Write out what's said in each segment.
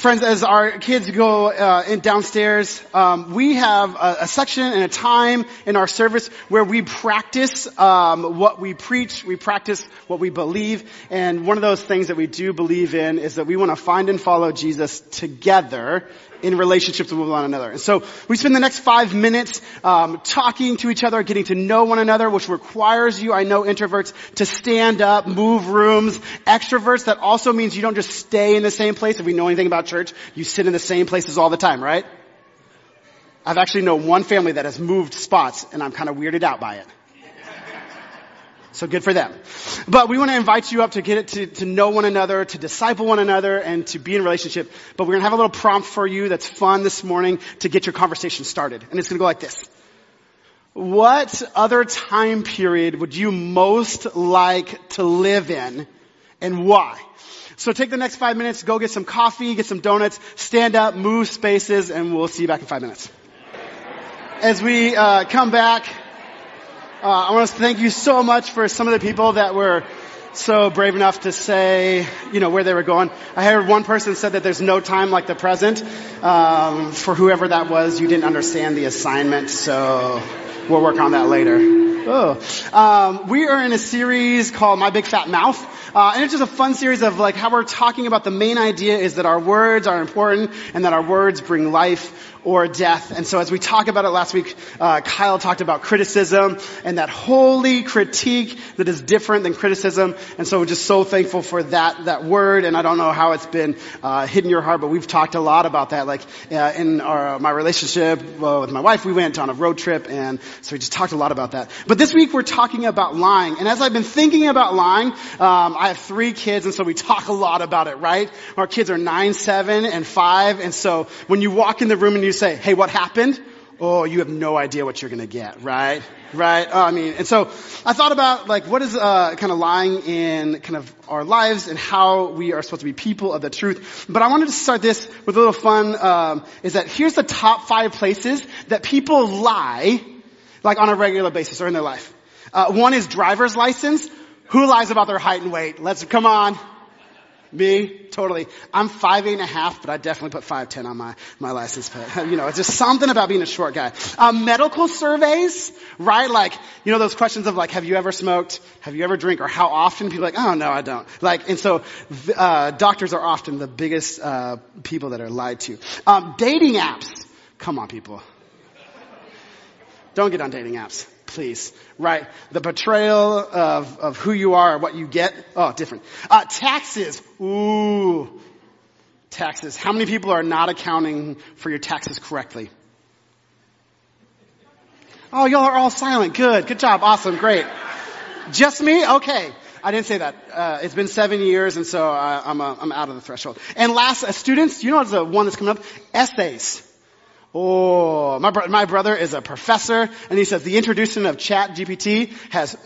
Friends, as our kids go uh, in downstairs, um, we have a, a, section and a time in our service where we practice um, what we preach. We practice what we believe, and one of those things that we do believe in is that we want to find and follow Jesus together in relationships with one another. And so we spend the next five minutes um, talking to each other, getting to know one another, which requires you, I know introverts, to stand up, move rooms. Extroverts, that also means you don't just stay in the same place. If we know anything about church, you sit in the same places all the time, right? I've actually known one family that has moved spots, and I'm kind of weirded out by it. So good for them. But we want to invite you up to get it to, to know one another, to disciple one another, and to be in relationship. But we're going to have a little prompt for you that's fun this morning to get your conversation started. And it's going to go like this. What other time period would you most like to live in and why? So take the next five minutes, go get some coffee, get some donuts, stand up, move spaces, and we'll see you back in five minutes. As we uh, come back, uh, I want to thank you so much for some of the people that were so brave enough to say, you know, where they were going. I heard one person said that there's no time like the present. Um, for whoever that was, you didn't understand the assignment, so we'll work on that later. Oh. Um, we are in a series called My Big Fat Mouth. Uh, and it's just a fun series of like how we're talking about the main idea is that our words are important and that our words bring life or death. And so as we talked about it last week, uh, Kyle talked about criticism and that holy critique that is different than criticism. And so we're just so thankful for that, that word. And I don't know how it's been, uh, hidden your heart, but we've talked a lot about that. Like, uh, in our, my relationship with my wife, we went on a road trip and so we just talked a lot about that. But this week we're talking about lying. And as I've been thinking about lying, um, I have three kids and so we talk a lot about it, right? Our kids are nine, seven, and five. And so when you walk in the room and you say, hey, what happened? Oh, you have no idea what you're gonna get, right? Right? Oh, I mean, and so I thought about like what is uh, kind of lying in kind of our lives and how we are supposed to be people of the truth. But I wanted to start this with a little fun. Um, is that here's the top five places that people lie, like on a regular basis or in their life. Uh, one is driver's license. Who lies about their height and weight? Let's come on. Me, totally. I'm five eight and a half, but I definitely put five ten on my my license plate. You know, it's just something about being a short guy. Um, medical surveys, right? Like, you know, those questions of like, have you ever smoked? Have you ever drink? Or how often? People like, oh no, I don't. Like, and so uh, doctors are often the biggest uh, people that are lied to. Um, dating apps. Come on, people. Don't get on dating apps please. Right? The betrayal of, of who you are, what you get. Oh, different. Uh, taxes. Ooh. Taxes. How many people are not accounting for your taxes correctly? Oh, y'all are all silent. Good. Good job. Awesome. Great. Just me? Okay. I didn't say that. Uh, it's been seven years, and so uh, I'm, uh, I'm out of the threshold. And last, uh, students, you know what's the one that's coming up? Essays. Oh, my, bro- my brother is a professor and he says the introduction of ChatGPT has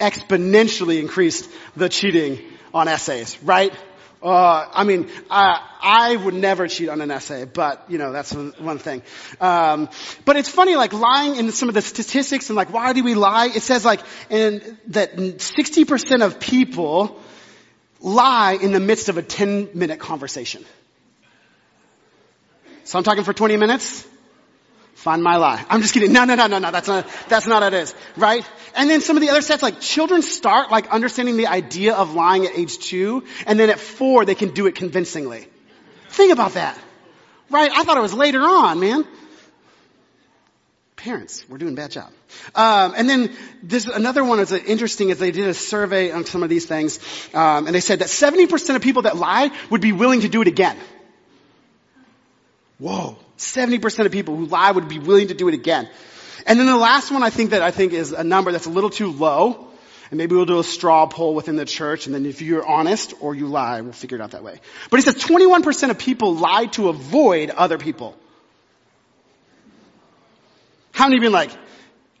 exponentially increased the cheating on essays, right? Uh, I mean, I, I would never cheat on an essay, but you know that's one thing. Um, but it's funny, like lying in some of the statistics and like why do we lie? It says like that 60% of people lie in the midst of a 10 minute conversation. So I'm talking for 20 minutes. Find my lie. I'm just kidding. No, no, no, no, no. That's not, that's not what it is. Right? And then some of the other sets, like children start like understanding the idea of lying at age two, and then at four they can do it convincingly. Think about that. Right? I thought it was later on, man. Parents, we're doing a bad job. Um, and then this another one is interesting is they did a survey on some of these things, um, and they said that 70% of people that lie would be willing to do it again. Whoa. 70% of people who lie would be willing to do it again. And then the last one I think that I think is a number that's a little too low. And maybe we'll do a straw poll within the church and then if you're honest or you lie, we'll figure it out that way. But he says 21% of people lie to avoid other people. How many you been like,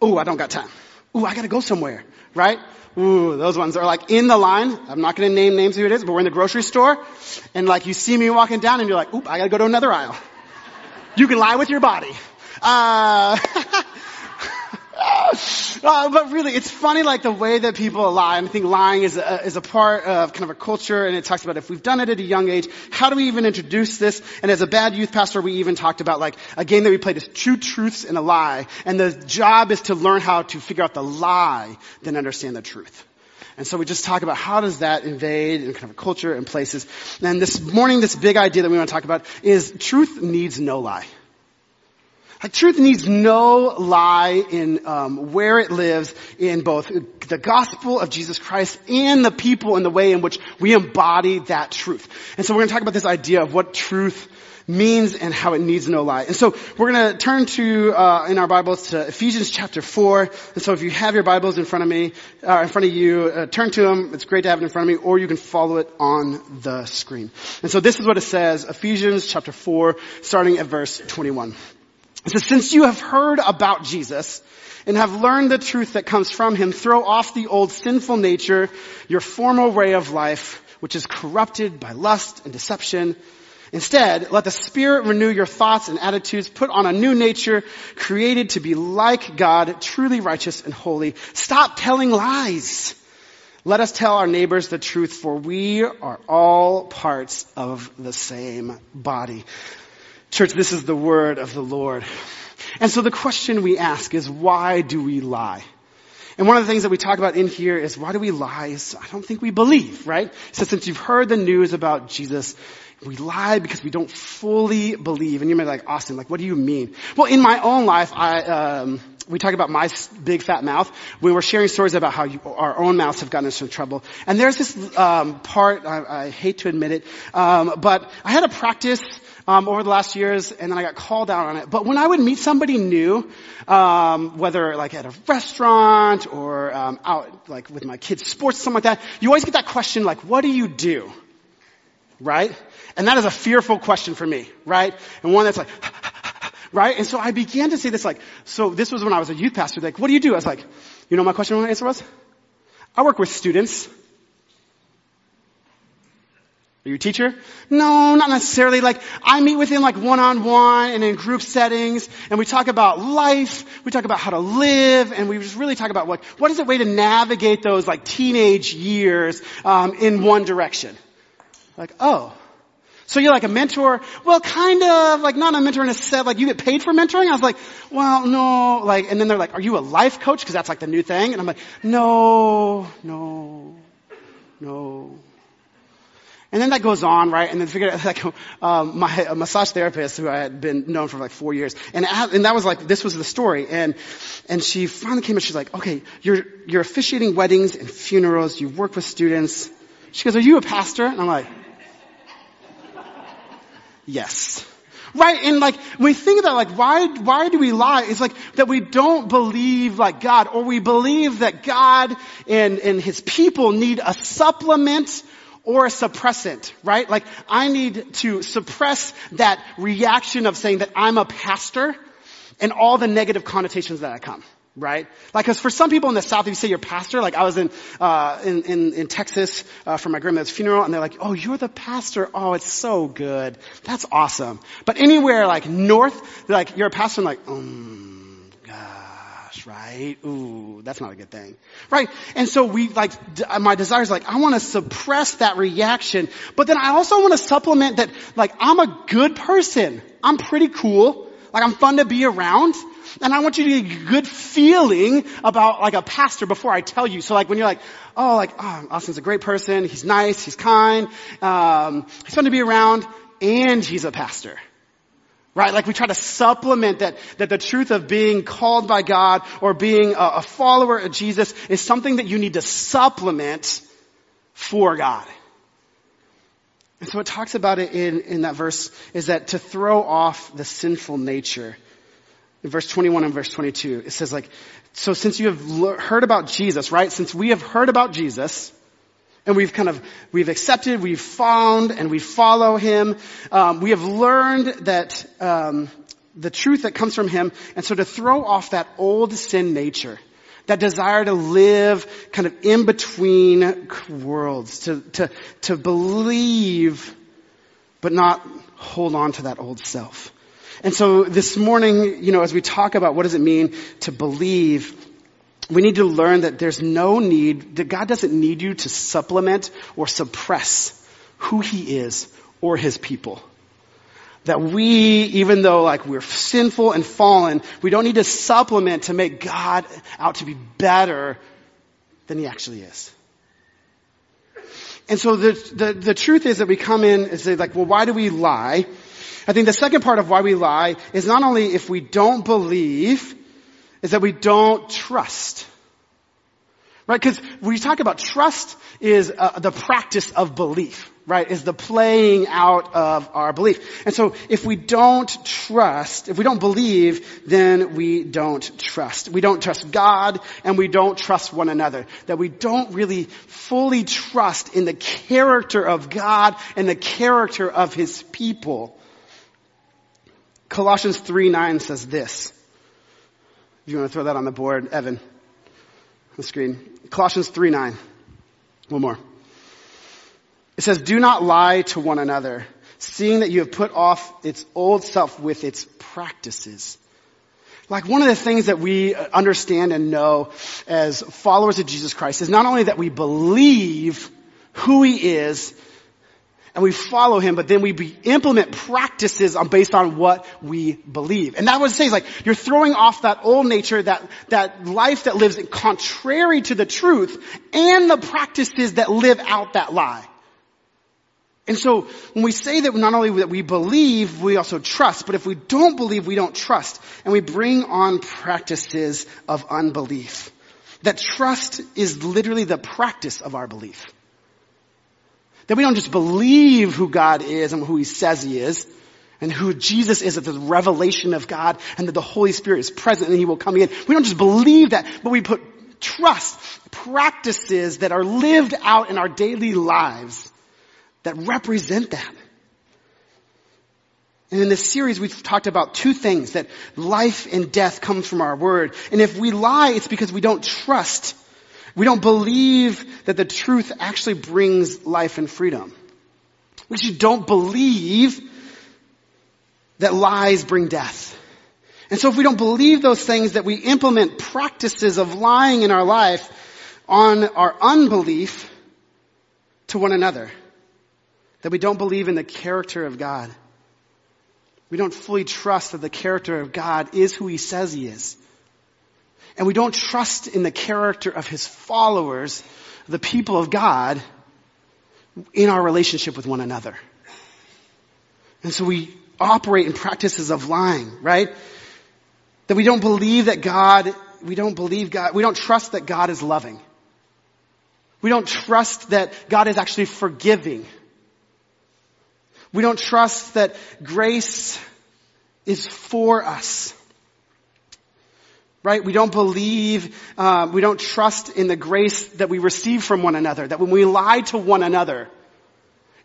oh, I don't got time. Ooh, I gotta go somewhere, right? Ooh, those ones are like in the line. I'm not gonna name names who it is, but we're in the grocery store and like you see me walking down and you're like, oop, I gotta go to another aisle. You can lie with your body. Uh, Uh, but really, it's funny like the way that people lie. I think lying is a, is a part of kind of a culture and it talks about if we've done it at a young age, how do we even introduce this? And as a bad youth pastor, we even talked about like a game that we played is two truths and a lie. And the job is to learn how to figure out the lie, then understand the truth. And so we just talk about how does that invade in kind of culture and places. And this morning, this big idea that we want to talk about is truth needs no lie. Like truth needs no lie in um, where it lives in both the gospel of Jesus Christ and the people and the way in which we embody that truth. And so we're going to talk about this idea of what truth means and how it needs no lie. And so we're going to turn to uh, in our Bibles to Ephesians chapter four. And so if you have your Bibles in front of me, uh, in front of you, uh, turn to them. It's great to have it in front of me, or you can follow it on the screen. And so this is what it says: Ephesians chapter four, starting at verse twenty-one. It says, since you have heard about Jesus and have learned the truth that comes from him, throw off the old sinful nature, your former way of life, which is corrupted by lust and deception. Instead, let the Spirit renew your thoughts and attitudes, put on a new nature, created to be like God, truly righteous and holy. Stop telling lies. Let us tell our neighbors the truth, for we are all parts of the same body. Church, this is the word of the Lord. And so the question we ask is, why do we lie? And one of the things that we talk about in here is why do we lie? I don't think we believe, right? So since you've heard the news about Jesus, we lie because we don't fully believe. And you may be like, Austin, like, what do you mean? Well, in my own life, I, um, we talk about my big fat mouth. We were sharing stories about how you, our own mouths have gotten us into trouble. And there's this um, part, I, I, hate to admit it, um, but I had a practice um, over the last years, and then I got called out on it. But when I would meet somebody new, um, whether like at a restaurant or um, out like with my kids' sports, something like that, you always get that question like, "What do you do?" Right? And that is a fearful question for me, right? And one that's like, right? And so I began to say this like, so this was when I was a youth pastor. Like, what do you do? I was like, you know, my question, my answer was, I work with students. Are you a teacher? No, not necessarily. Like, I meet with them like one-on-one and in group settings, and we talk about life, we talk about how to live, and we just really talk about what, what is a way to navigate those like teenage years, um, in one direction. Like, oh. So you're like a mentor? Well, kind of, like not a mentor in a set, like you get paid for mentoring? I was like, well, no, like, and then they're like, are you a life coach? Cause that's like the new thing. And I'm like, no, no, no. And then that goes on, right? And then figure out, like, um, my massage therapist who I had been known for like four years, and and that was like this was the story, and and she finally came and she's like, okay, you're you're officiating weddings and funerals, you work with students. She goes, are you a pastor? And I'm like, yes. Right? And like, when we think about like, why, why do we lie? It's like that we don't believe like God, or we believe that God and, and His people need a supplement or a suppressant, right? Like I need to suppress that reaction of saying that I'm a pastor and all the negative connotations that I come. Right? Like, cause for some people in the South, if you say you're pastor, like I was in, uh, in, in, in Texas, uh, for my grandmother's funeral, and they're like, oh, you're the pastor. Oh, it's so good. That's awesome. But anywhere like north, they're like, you're a pastor, like, um, gosh, right? Ooh, that's not a good thing. Right? And so we like, my desire is like, I want to suppress that reaction, but then I also want to supplement that, like, I'm a good person. I'm pretty cool. Like, I'm fun to be around. And I want you to get a good feeling about like a pastor before I tell you. So like when you're like, oh, like, oh, Austin's a great person. He's nice. He's kind. Um, he's fun to be around and he's a pastor. Right? Like we try to supplement that, that the truth of being called by God or being a, a follower of Jesus is something that you need to supplement for God. And so it talks about it in, in that verse is that to throw off the sinful nature. In verse 21 and verse 22, it says like, so since you have heard about Jesus, right? Since we have heard about Jesus, and we've kind of, we've accepted, we've found, and we follow Him. Um, we have learned that um, the truth that comes from Him, and so to throw off that old sin nature, that desire to live kind of in between worlds, to, to, to believe, but not hold on to that old self. And so this morning, you know, as we talk about what does it mean to believe, we need to learn that there's no need, that God doesn't need you to supplement or suppress who He is or His people. That we, even though like we're sinful and fallen, we don't need to supplement to make God out to be better than He actually is. And so the, the, the truth is that we come in and say like, well, why do we lie? I think the second part of why we lie is not only if we don't believe, is that we don't trust. Right? Because you talk about trust is uh, the practice of belief, right? Is the playing out of our belief. And so if we don't trust, if we don't believe, then we don't trust. We don't trust God and we don't trust one another. That we don't really fully trust in the character of God and the character of His people. Colossians 3 9 says this. If you want to throw that on the board, Evan, on the screen. Colossians 3 9. One more. It says, do not lie to one another, seeing that you have put off its old self with its practices. Like one of the things that we uh, understand and know as followers of Jesus Christ is not only that we believe who He is and we follow him, but then we be, implement practices on, based on what we believe. And that was saying like, you're throwing off that old nature, that, that life that lives contrary to the truth, and the practices that live out that lie. And so, when we say that not only that we believe, we also trust, but if we don't believe, we don't trust. And we bring on practices of unbelief. That trust is literally the practice of our belief. That we don't just believe who God is and who He says He is, and who Jesus is, that the revelation of God, and that the Holy Spirit is present and He will come again. We don't just believe that, but we put trust, practices that are lived out in our daily lives that represent that. And in this series, we've talked about two things, that life and death comes from our word. And if we lie, it's because we don't trust we don't believe that the truth actually brings life and freedom. We just don't believe that lies bring death. And so if we don't believe those things, that we implement practices of lying in our life on our unbelief to one another. That we don't believe in the character of God. We don't fully trust that the character of God is who He says He is. And we don't trust in the character of his followers, the people of God, in our relationship with one another. And so we operate in practices of lying, right? That we don't believe that God, we don't believe God, we don't trust that God is loving. We don't trust that God is actually forgiving. We don't trust that grace is for us right? We don't believe, uh, we don't trust in the grace that we receive from one another. That when we lie to one another,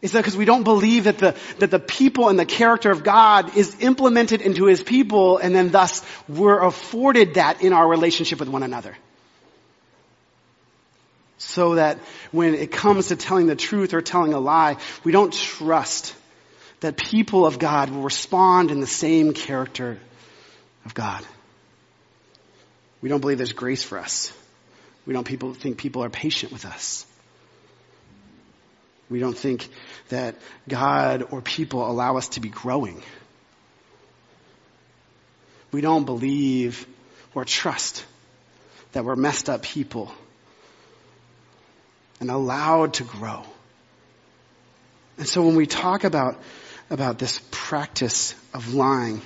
that because we don't believe that the, that the people and the character of God is implemented into His people and then thus we're afforded that in our relationship with one another. So that when it comes to telling the truth or telling a lie, we don't trust that people of God will respond in the same character of God. We don't believe there's grace for us. We don't people, think people are patient with us. We don't think that God or people allow us to be growing. We don't believe or trust that we're messed up people and allowed to grow. And so when we talk about, about this practice of lying,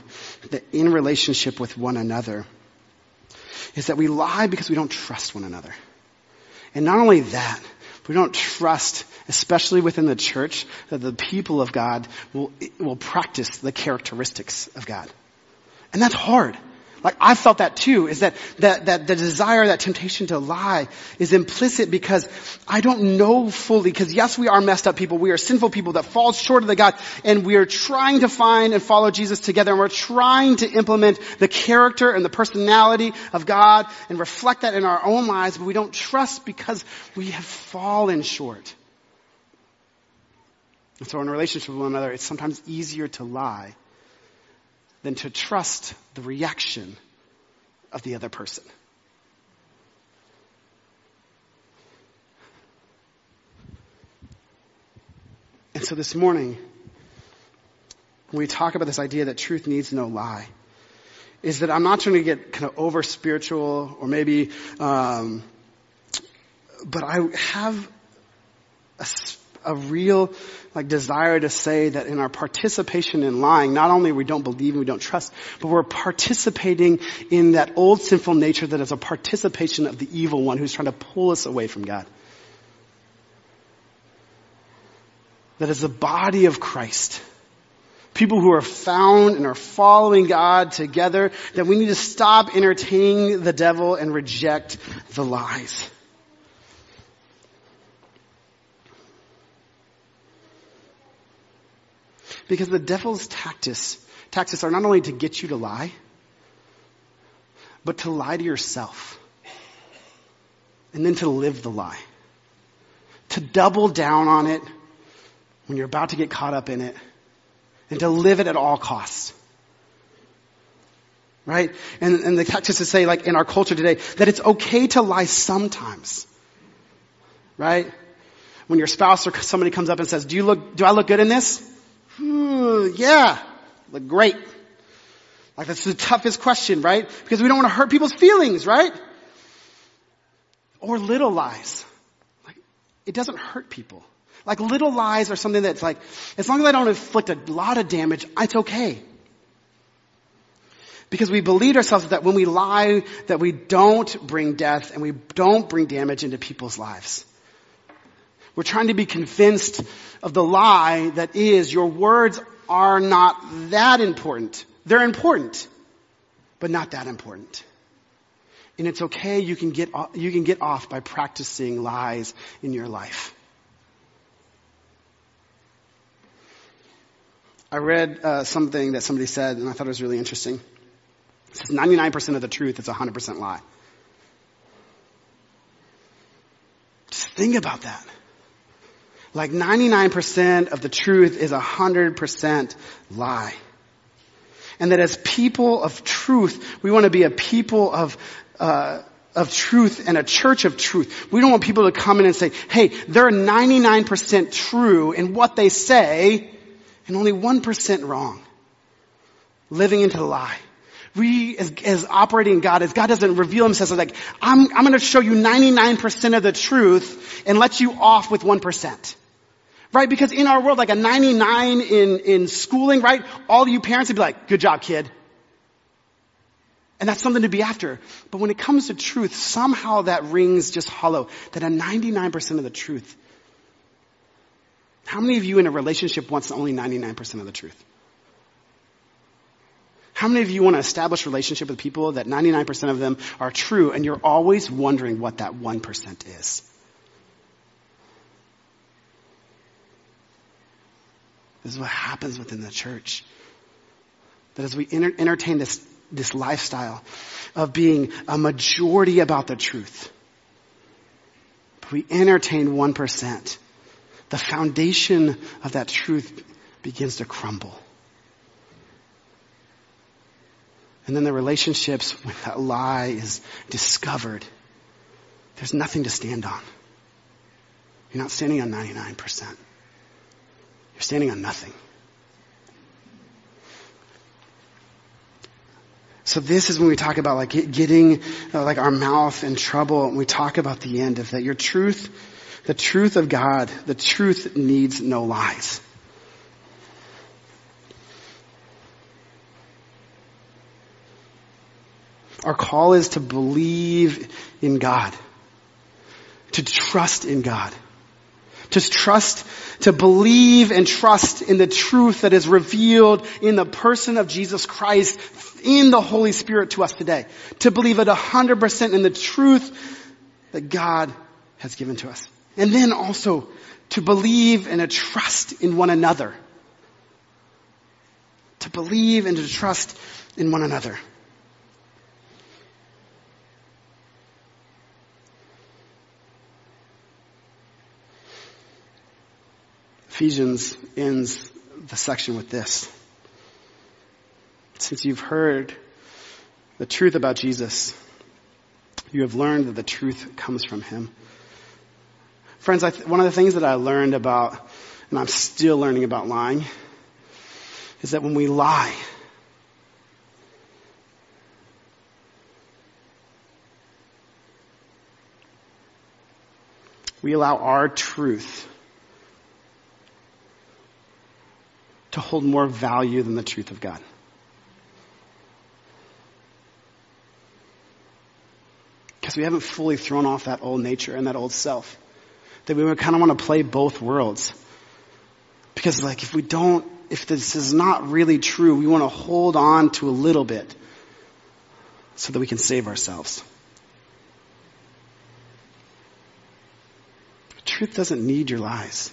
that in relationship with one another, is that we lie because we don't trust one another. And not only that, we don't trust, especially within the church, that the people of God will, will practice the characteristics of God. And that's hard. Like I felt that too, is that, that, that the desire, that temptation to lie is implicit because I don't know fully, because yes, we are messed up people, we are sinful people that fall short of the God, and we are trying to find and follow Jesus together, and we're trying to implement the character and the personality of God and reflect that in our own lives, but we don't trust because we have fallen short. And so in a relationship with one another, it's sometimes easier to lie than to trust the reaction of the other person. And so this morning, when we talk about this idea that truth needs no lie, is that I'm not trying to get kind of over spiritual or maybe, um, but I have a a, real like desire to say that in our participation in lying, not only we don't believe and we don't trust, but we're participating in that old sinful nature that is a participation of the evil one who's trying to pull us away from God. That is the body of Christ people who are found and are following God together, that we need to stop entertaining the devil and reject the lies. Because the devil's tactics, tactics are not only to get you to lie, but to lie to yourself. And then to live the lie. To double down on it when you're about to get caught up in it and to live it at all costs. Right? And, and the tactics to say, like in our culture today, that it's okay to lie sometimes. Right? When your spouse or somebody comes up and says, do you look, do I look good in this? Yeah. Look great. Like that's the toughest question, right? Because we don't want to hurt people's feelings, right? Or little lies. Like, it doesn't hurt people. Like little lies are something that's like, as long as I don't inflict a lot of damage, it's okay. Because we believe ourselves that when we lie, that we don't bring death and we don't bring damage into people's lives. We're trying to be convinced of the lie that is your words are not that important. They're important, but not that important. And it's okay, you can get, you can get off by practicing lies in your life. I read uh, something that somebody said, and I thought it was really interesting. It says 99% of the truth is 100% lie. Just think about that. Like 99% of the truth is 100% lie. And that as people of truth, we want to be a people of, uh, of truth and a church of truth. We don't want people to come in and say, hey, they're 99% true in what they say, and only 1% wrong. Living into the lie. We, as, as operating God, as God doesn't reveal himself, so like, I'm, I'm gonna show you 99% of the truth and let you off with 1%. Right? Because in our world, like a 99 in, in schooling, right? All you parents would be like, good job, kid. And that's something to be after. But when it comes to truth, somehow that rings just hollow. That a 99% of the truth how many of you in a relationship wants only 99% of the truth? How many of you want to establish relationship with people that 99% of them are true and you're always wondering what that 1% is? This is what happens within the church. That as we enter- entertain this, this lifestyle of being a majority about the truth, we entertain 1% the foundation of that truth begins to crumble. And then the relationships, when that lie is discovered, there's nothing to stand on. You're not standing on 99%. You're standing on nothing. So this is when we talk about like getting uh, like our mouth in trouble and we talk about the end of that. Your truth the truth of God, the truth needs no lies. Our call is to believe in God, to trust in God, to trust, to believe and trust in the truth that is revealed in the person of Jesus Christ in the Holy Spirit to us today. To believe at 100% in the truth that God has given to us. And then also to believe and to trust in one another. To believe and to trust in one another. Ephesians ends the section with this. Since you've heard the truth about Jesus, you have learned that the truth comes from Him. Friends, th- one of the things that I learned about and I'm still learning about lying, is that when we lie, we allow our truth to hold more value than the truth of God. Because we haven't fully thrown off that old nature and that old self. That we kind of want to play both worlds. Because like if we don't, if this is not really true, we want to hold on to a little bit so that we can save ourselves. Truth doesn't need your lies.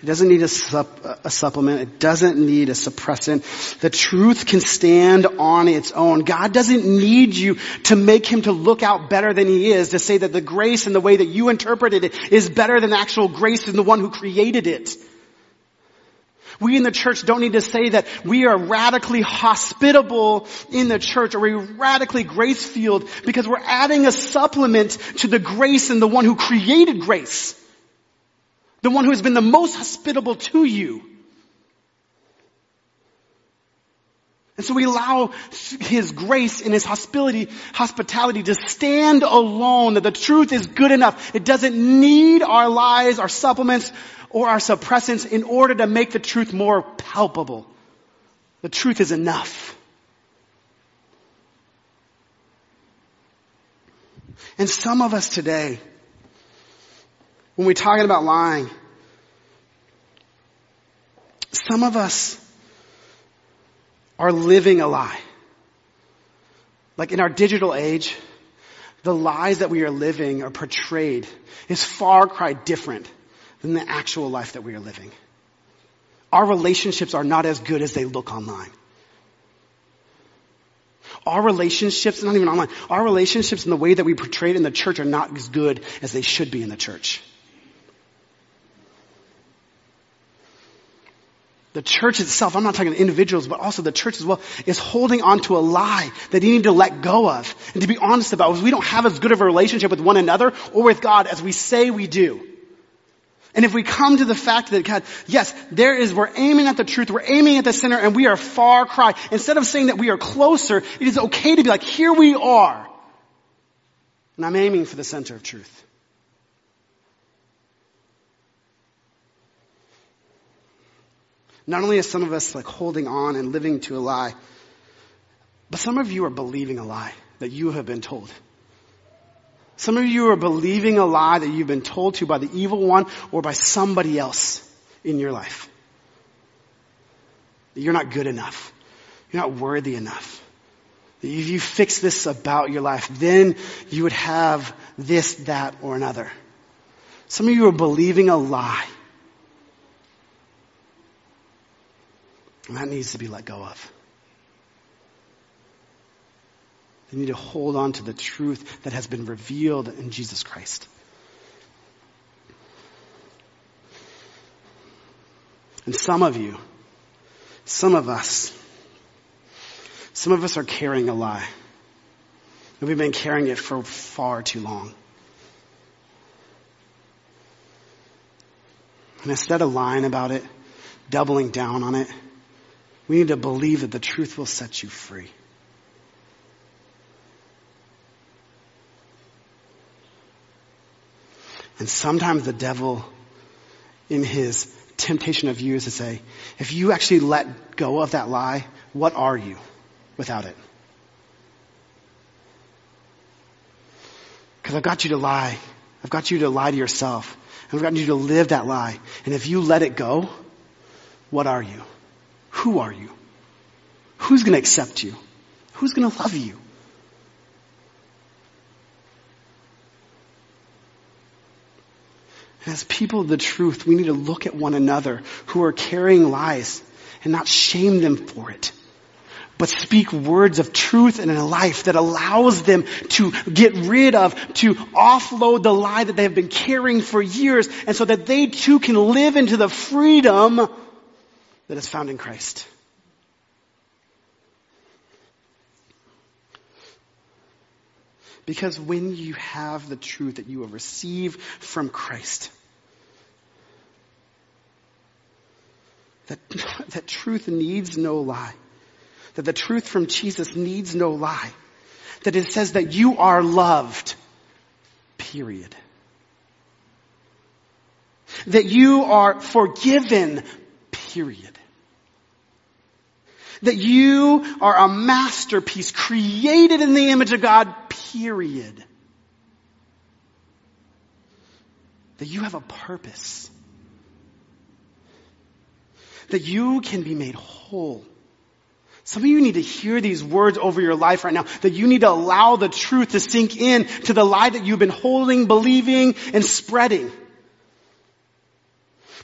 It doesn't need a, sup, a, supplement. It doesn't need a suppressant. The truth can stand on its own. God doesn't need you to make him to look out better than he is, to say that the grace and the way that you interpreted it is better than actual grace in the one who created it. We in the church don't need to say that we are radically hospitable in the church or we're radically grace filled because we're adding a supplement to the grace and the one who created grace. The one who has been the most hospitable to you. And so we allow His grace and His hospitality, hospitality to stand alone, that the truth is good enough. It doesn't need our lies, our supplements, or our suppressants in order to make the truth more palpable. The truth is enough. And some of us today, when we're talking about lying, some of us are living a lie. Like in our digital age, the lies that we are living or portrayed is far cry different than the actual life that we are living. Our relationships are not as good as they look online. Our relationships, not even online, our relationships and the way that we portray it in the church are not as good as they should be in the church. The church itself, I'm not talking individuals, but also the church as well, is holding on to a lie that you need to let go of. And to be honest about it, we don't have as good of a relationship with one another or with God as we say we do. And if we come to the fact that God, yes, there is, we're aiming at the truth, we're aiming at the center, and we are far cry. Instead of saying that we are closer, it is okay to be like, here we are. And I'm aiming for the center of truth. Not only are some of us like holding on and living to a lie, but some of you are believing a lie that you have been told. Some of you are believing a lie that you've been told to by the evil one or by somebody else in your life. That you're not good enough. You're not worthy enough. That if you fix this about your life, then you would have this, that, or another. Some of you are believing a lie And that needs to be let go of. They need to hold on to the truth that has been revealed in Jesus Christ. And some of you, some of us, some of us are carrying a lie. And we've been carrying it for far too long. And instead of lying about it, doubling down on it, we need to believe that the truth will set you free. And sometimes the devil, in his temptation of you, is to say, if you actually let go of that lie, what are you without it? Because I've got you to lie. I've got you to lie to yourself. I've got you to live that lie. And if you let it go, what are you? Who are you? Who's going to accept you? Who's going to love you? As people of the truth, we need to look at one another who are carrying lies and not shame them for it, but speak words of truth in a life that allows them to get rid of, to offload the lie that they have been carrying for years, and so that they too can live into the freedom that is found in Christ. Because when you have the truth that you have received from Christ, That, that truth needs no lie. That the truth from Jesus needs no lie. That it says that you are loved. Period. That you are forgiven. Period. That you are a masterpiece created in the image of God. Period. That you have a purpose that you can be made whole. Some of you need to hear these words over your life right now, that you need to allow the truth to sink in to the lie that you've been holding, believing, and spreading.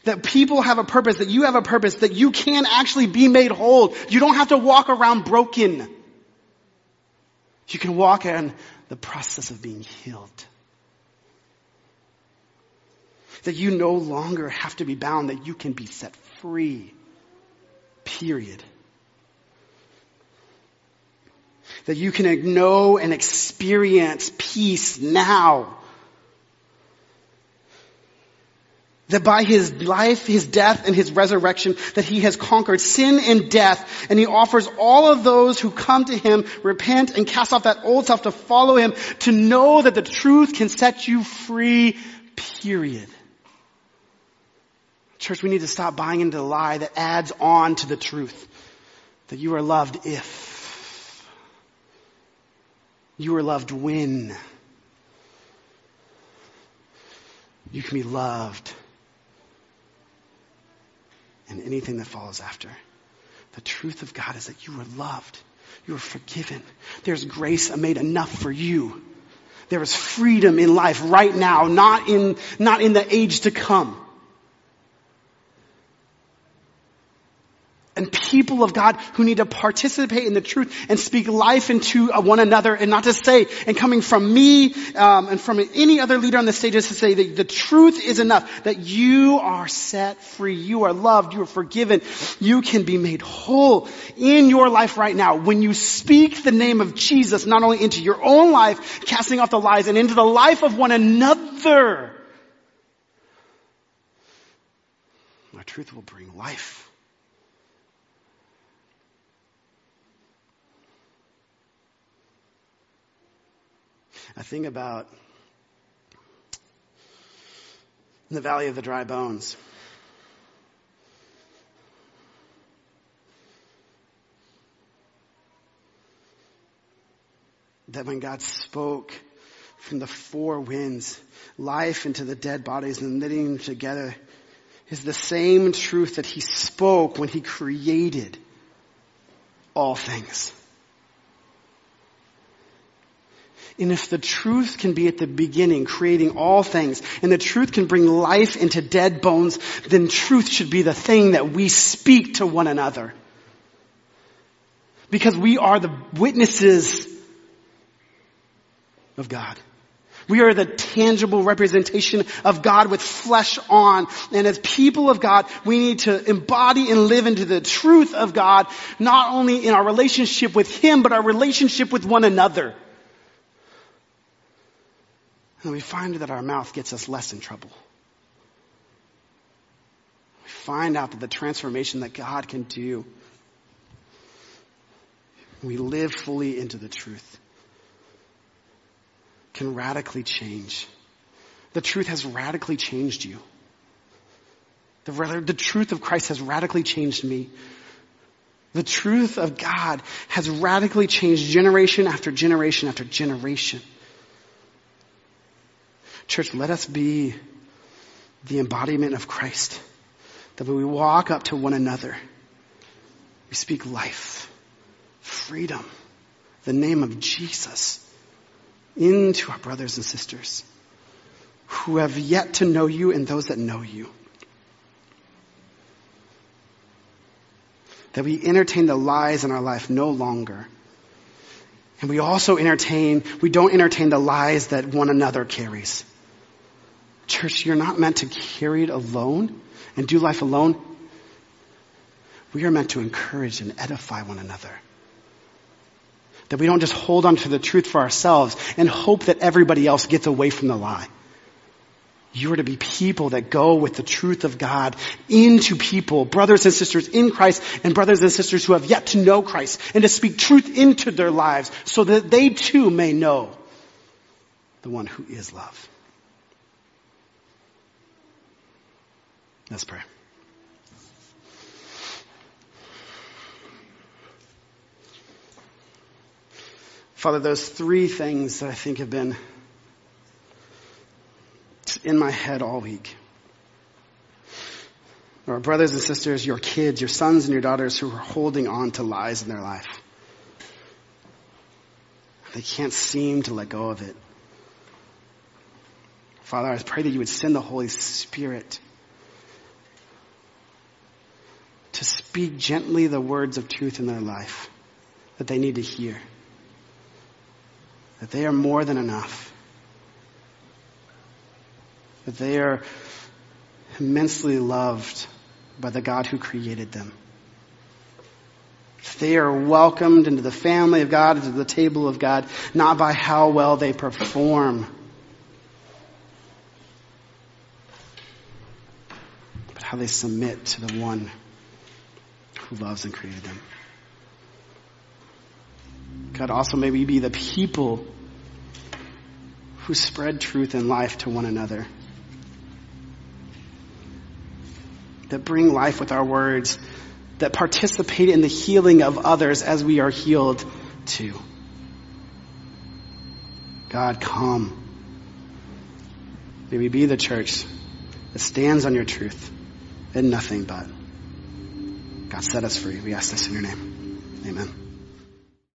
That people have a purpose, that you have a purpose, that you can actually be made whole. You don't have to walk around broken. You can walk in the process of being healed. That you no longer have to be bound, that you can be set free. Period. That you can know and experience peace now. That by his life, his death, and his resurrection, that he has conquered sin and death, and he offers all of those who come to him, repent and cast off that old self to follow him, to know that the truth can set you free, period. Church, we need to stop buying into the lie that adds on to the truth. That you are loved if. You are loved when. You can be loved. And anything that follows after. The truth of God is that you are loved. You are forgiven. There's grace made enough for you. There is freedom in life right now, not in, not in the age to come. and people of God who need to participate in the truth and speak life into uh, one another and not to say, and coming from me um, and from any other leader on the stage is to say that the truth is enough, that you are set free, you are loved, you are forgiven, you can be made whole in your life right now. When you speak the name of Jesus, not only into your own life, casting off the lies, and into the life of one another, our truth will bring life. I think about the valley of the dry bones. That when God spoke from the four winds, life into the dead bodies and knitting them together is the same truth that He spoke when He created all things. And if the truth can be at the beginning, creating all things, and the truth can bring life into dead bones, then truth should be the thing that we speak to one another. Because we are the witnesses of God. We are the tangible representation of God with flesh on. And as people of God, we need to embody and live into the truth of God, not only in our relationship with Him, but our relationship with one another. And we find that our mouth gets us less in trouble. We find out that the transformation that God can do, we live fully into the truth, can radically change. The truth has radically changed you. The, the truth of Christ has radically changed me. The truth of God has radically changed generation after generation after generation. Church, let us be the embodiment of Christ. That when we walk up to one another, we speak life, freedom, the name of Jesus into our brothers and sisters who have yet to know you and those that know you. That we entertain the lies in our life no longer. And we also entertain, we don't entertain the lies that one another carries. Church, you're not meant to carry it alone and do life alone. We are meant to encourage and edify one another. That we don't just hold on to the truth for ourselves and hope that everybody else gets away from the lie. You are to be people that go with the truth of God into people, brothers and sisters in Christ and brothers and sisters who have yet to know Christ and to speak truth into their lives so that they too may know the one who is love. Let's pray. Father, those three things that I think have been in my head all week. Our brothers and sisters, your kids, your sons and your daughters who are holding on to lies in their life. They can't seem to let go of it. Father, I pray that you would send the Holy Spirit to speak gently the words of truth in their life that they need to hear. That they are more than enough that they are immensely loved by the God who created them. They are welcomed into the family of God, into the table of God, not by how well they perform, but how they submit to the one who loves and created them. God, also may we be the people who spread truth and life to one another. that bring life with our words, that participate in the healing of others as we are healed too. God, come. May we be the church that stands on your truth and nothing but. God, set us free. We ask this in your name. Amen.